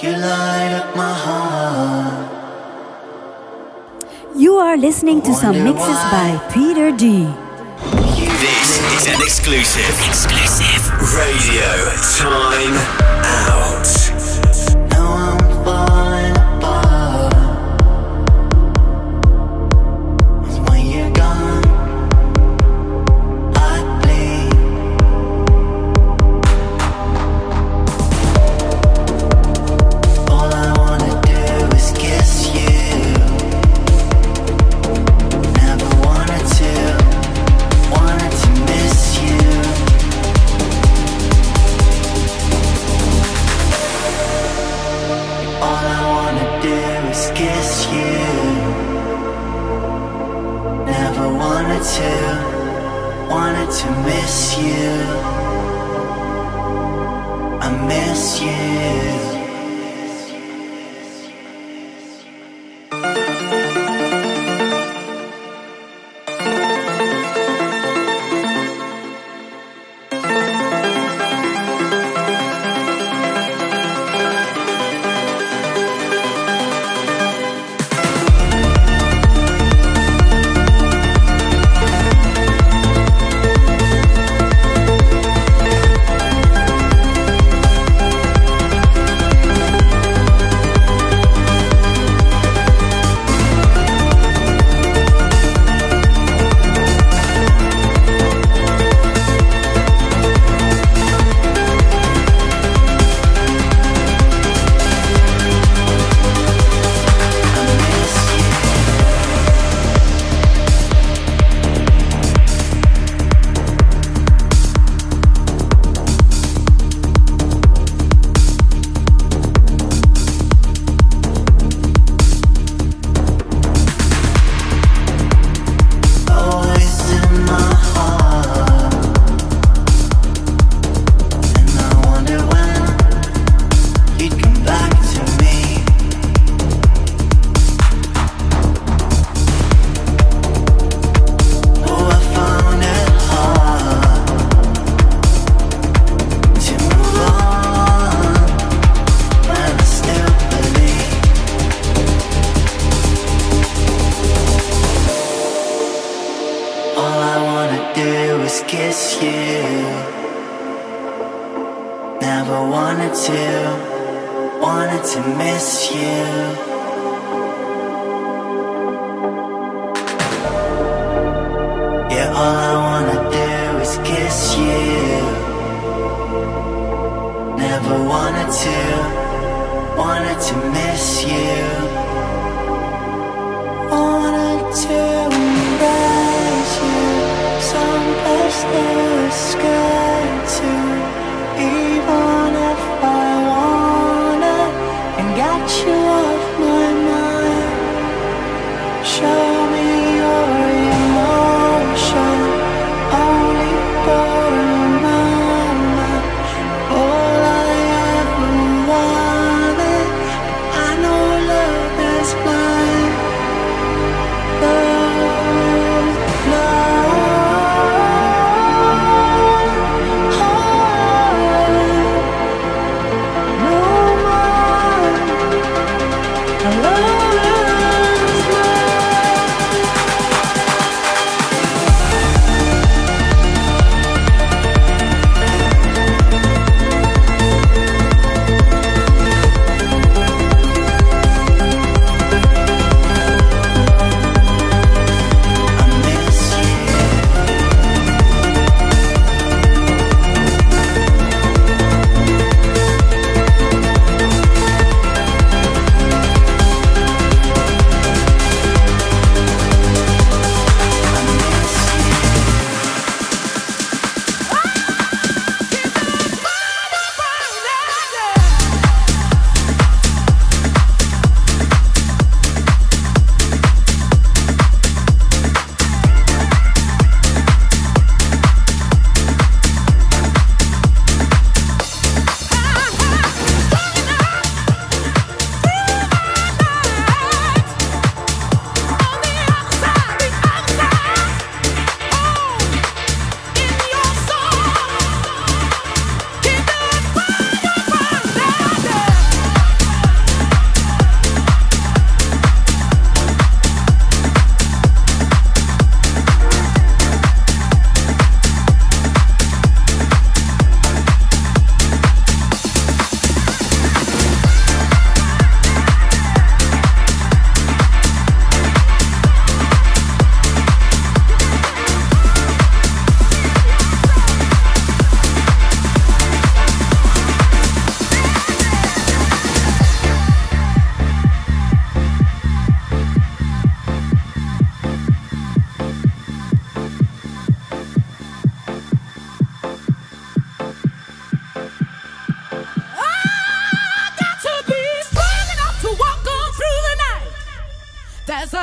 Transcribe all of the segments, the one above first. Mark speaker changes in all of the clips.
Speaker 1: You light up my heart.
Speaker 2: You are listening to some mixes by Peter D.
Speaker 3: This is an exclusive, exclusive radio time out.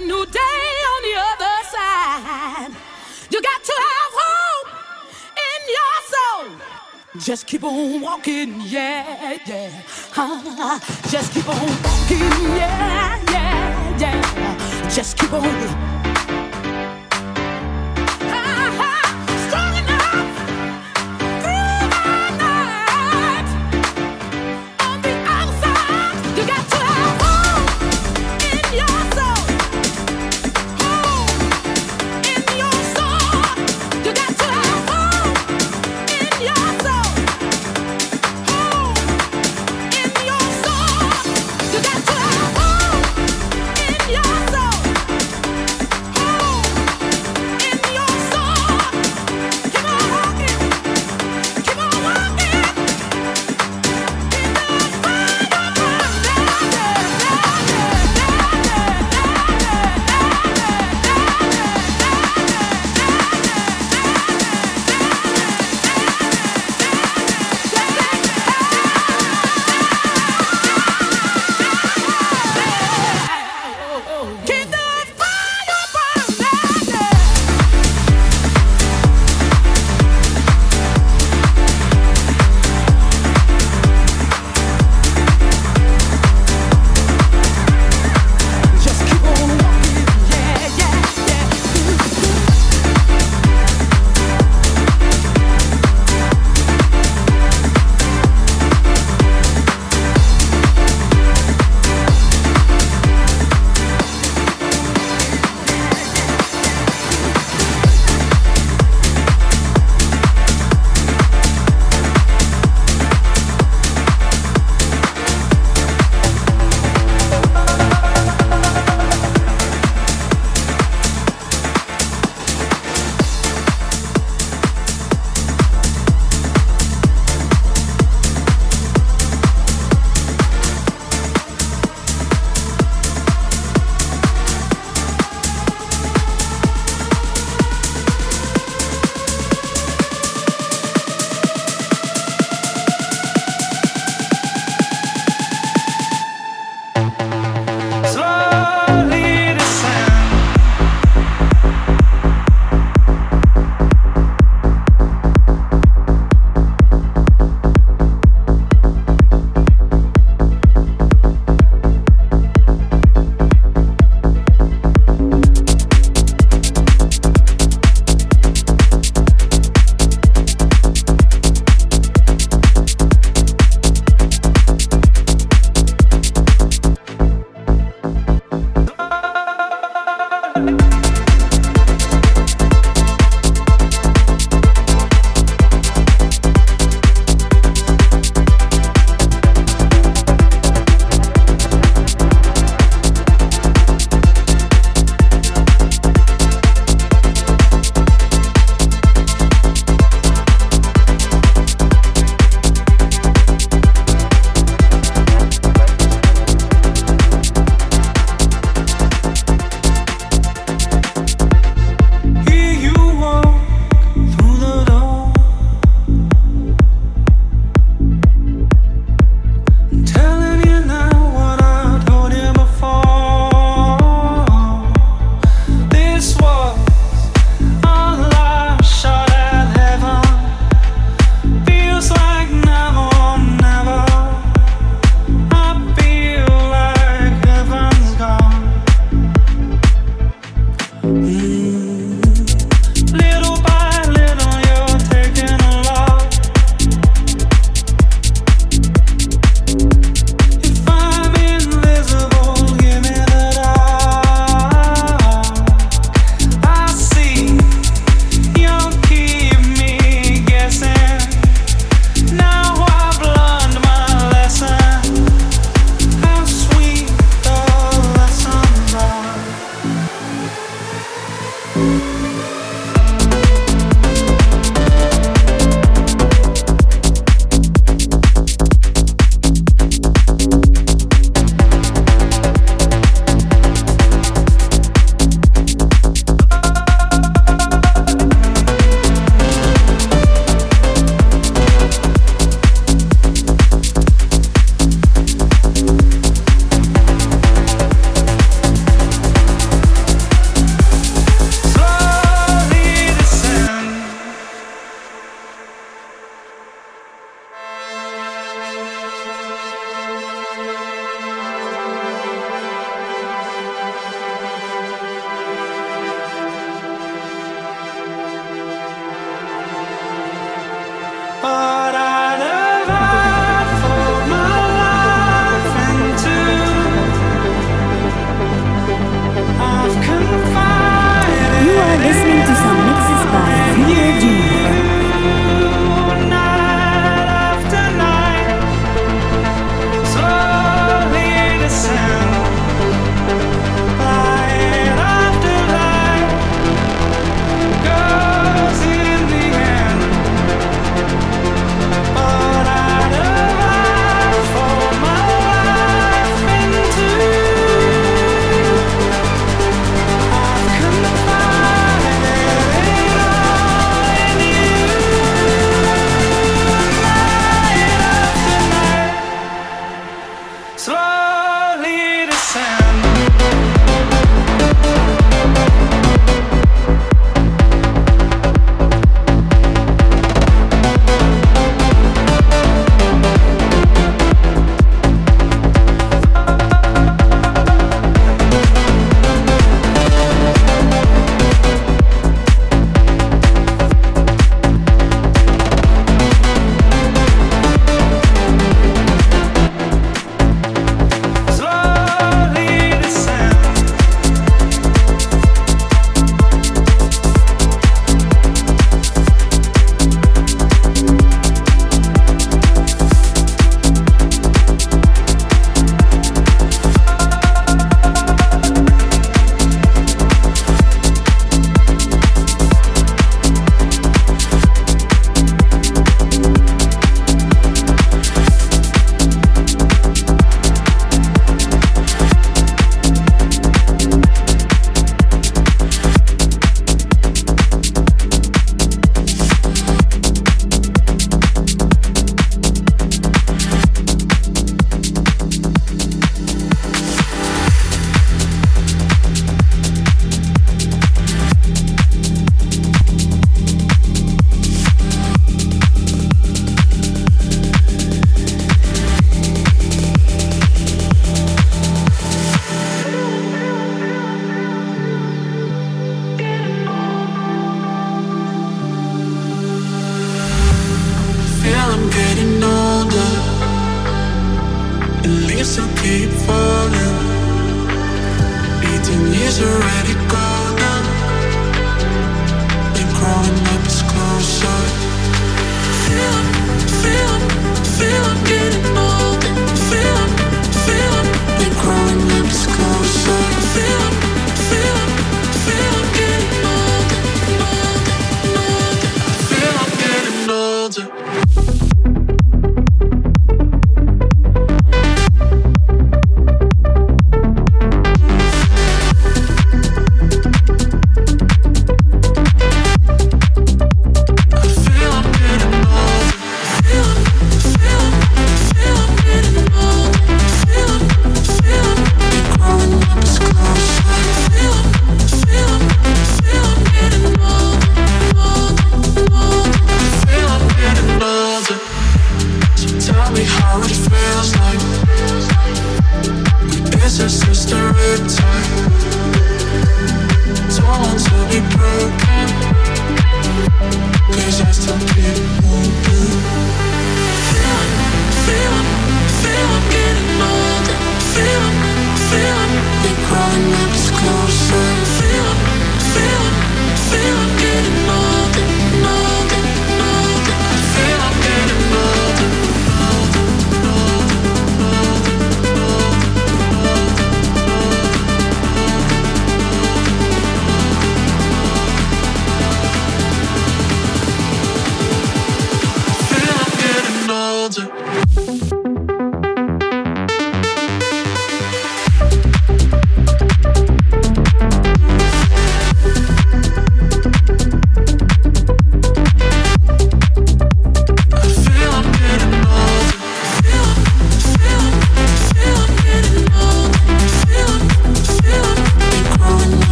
Speaker 4: A new day on the other side. You got to have hope in your soul. Just keep on walking, yeah, yeah. Uh, just keep on walking, yeah, yeah, yeah. Just keep on.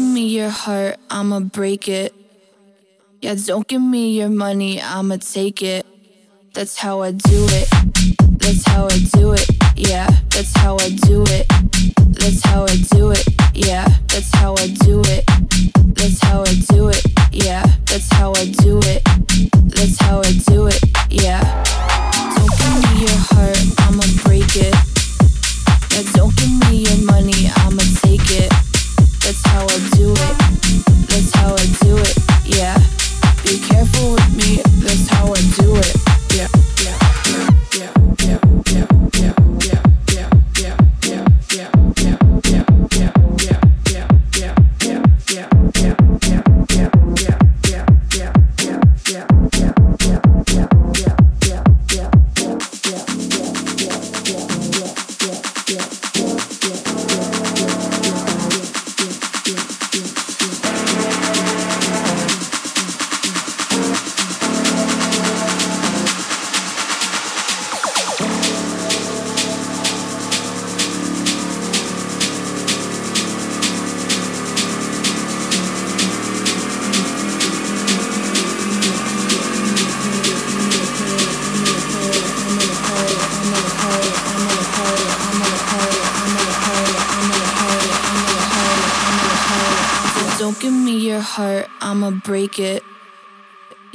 Speaker 5: give me your heart, I'ma break it. Yeah, don't give me your money, I'ma take it. That's how I do it. That's how I do it. Yeah, that's how I do it. That's how I do it. Yeah, that's how I do it. That's how I do it. Yeah, that's how I do it. That's how I do it. Yeah. Don't give me your heart, I'ma break it. Yeah, don't give me your money, I'ma take it.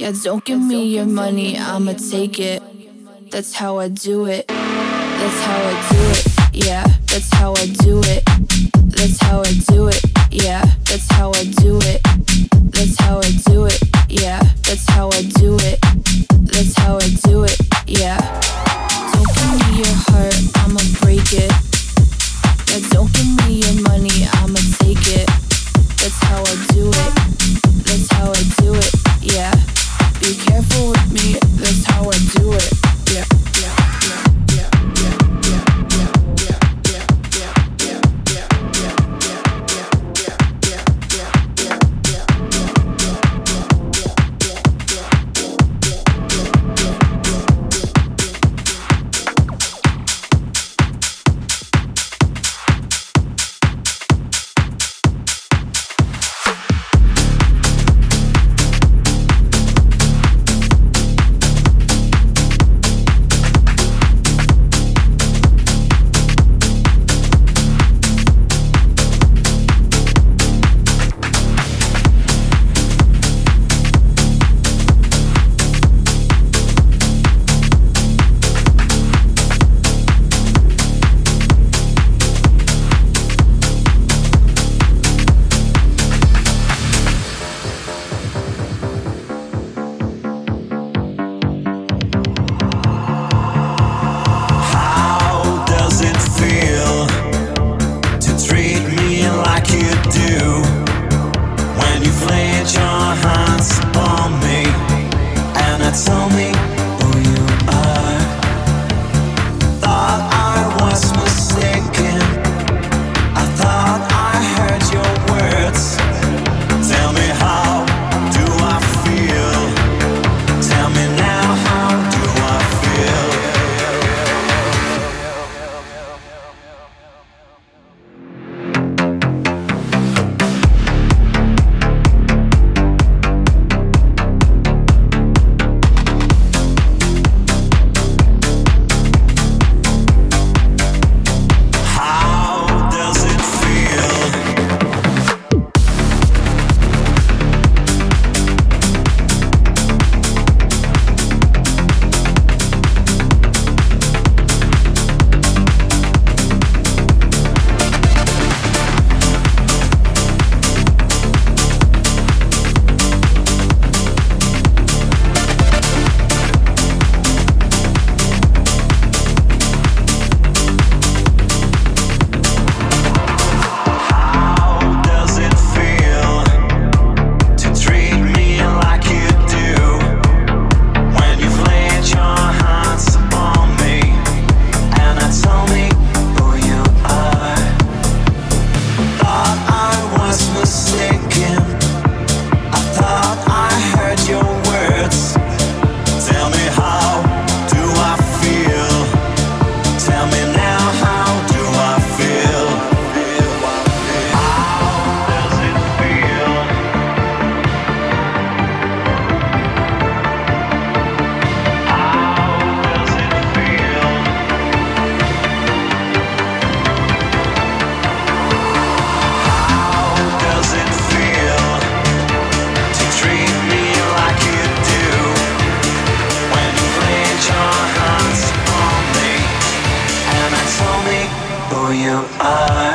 Speaker 5: Yeah, don't give me your money, I'ma take it. That's how I do it. That's how I do it. Yeah, that's how I do it.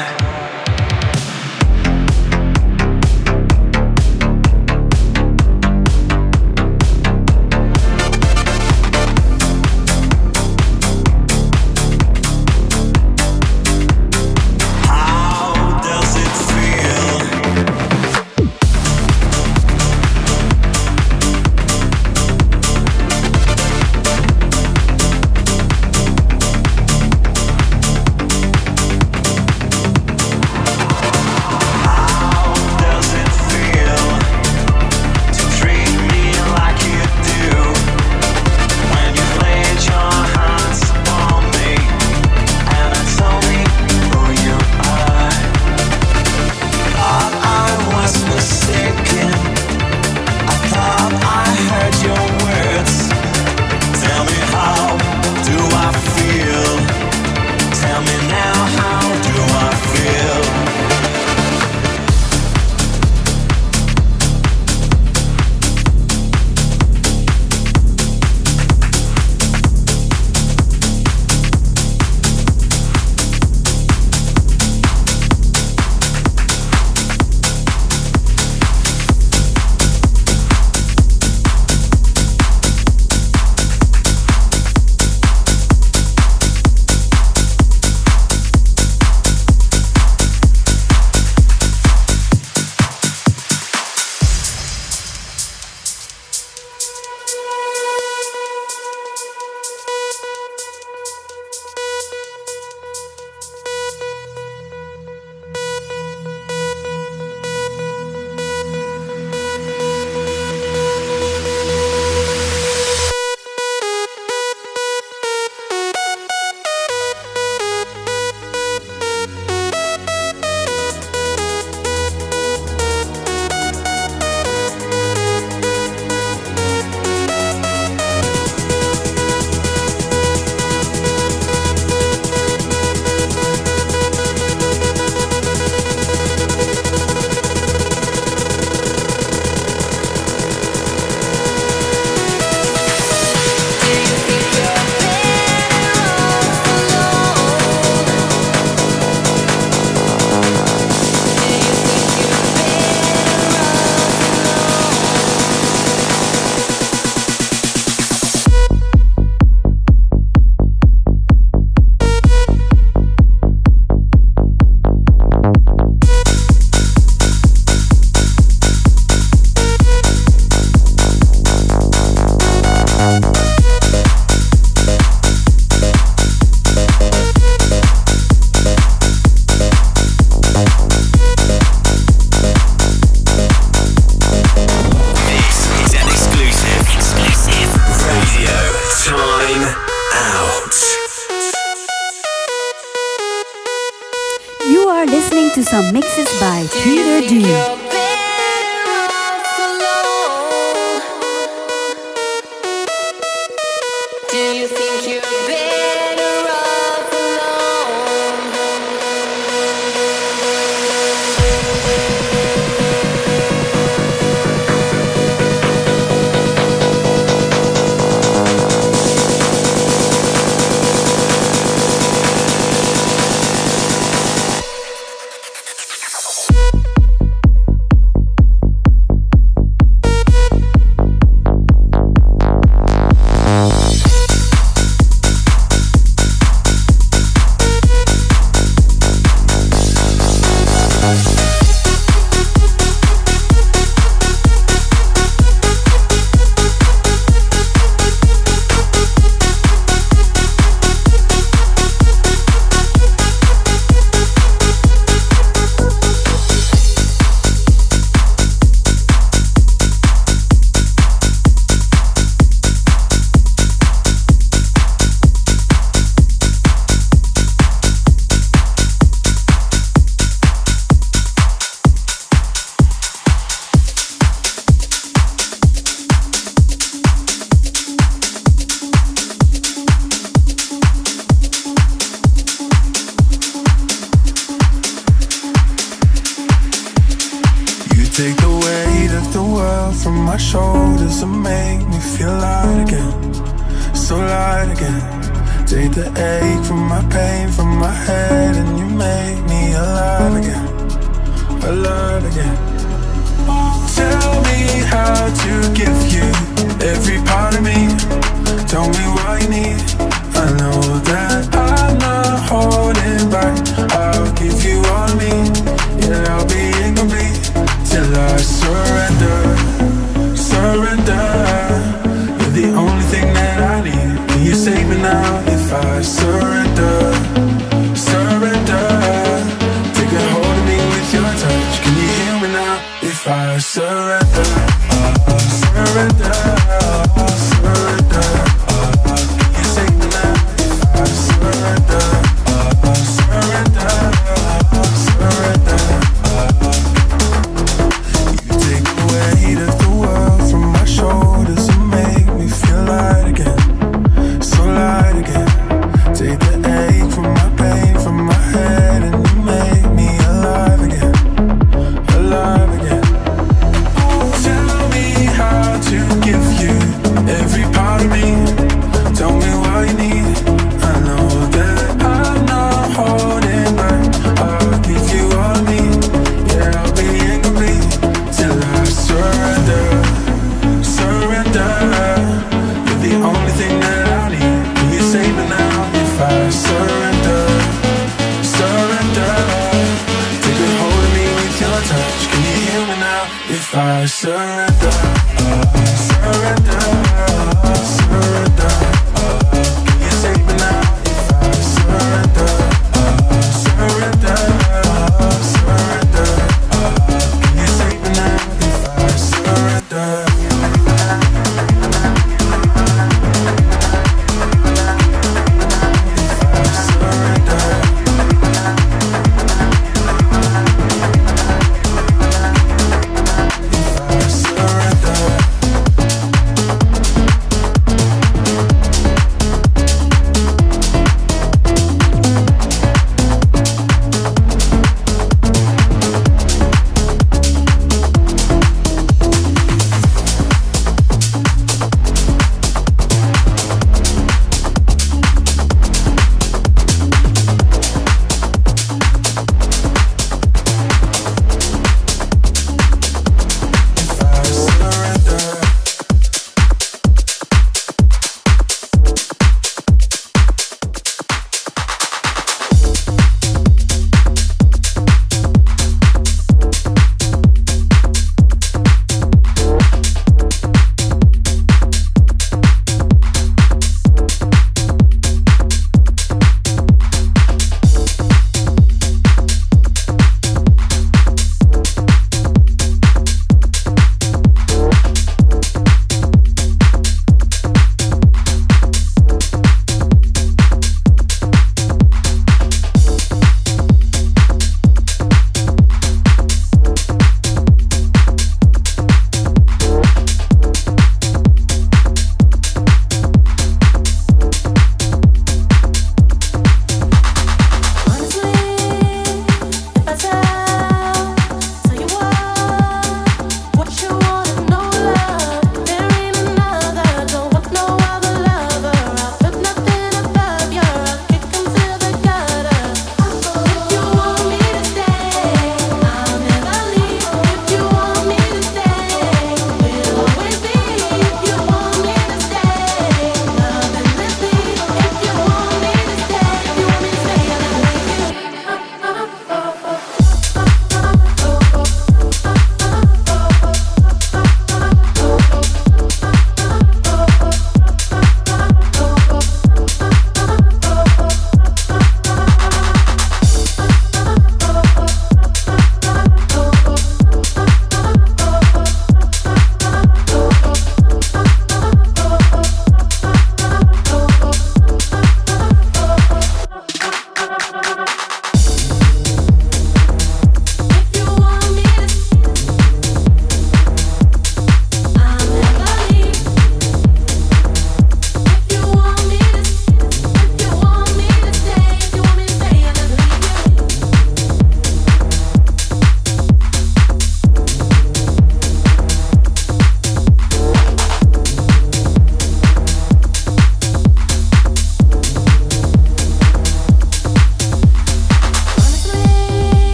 Speaker 3: My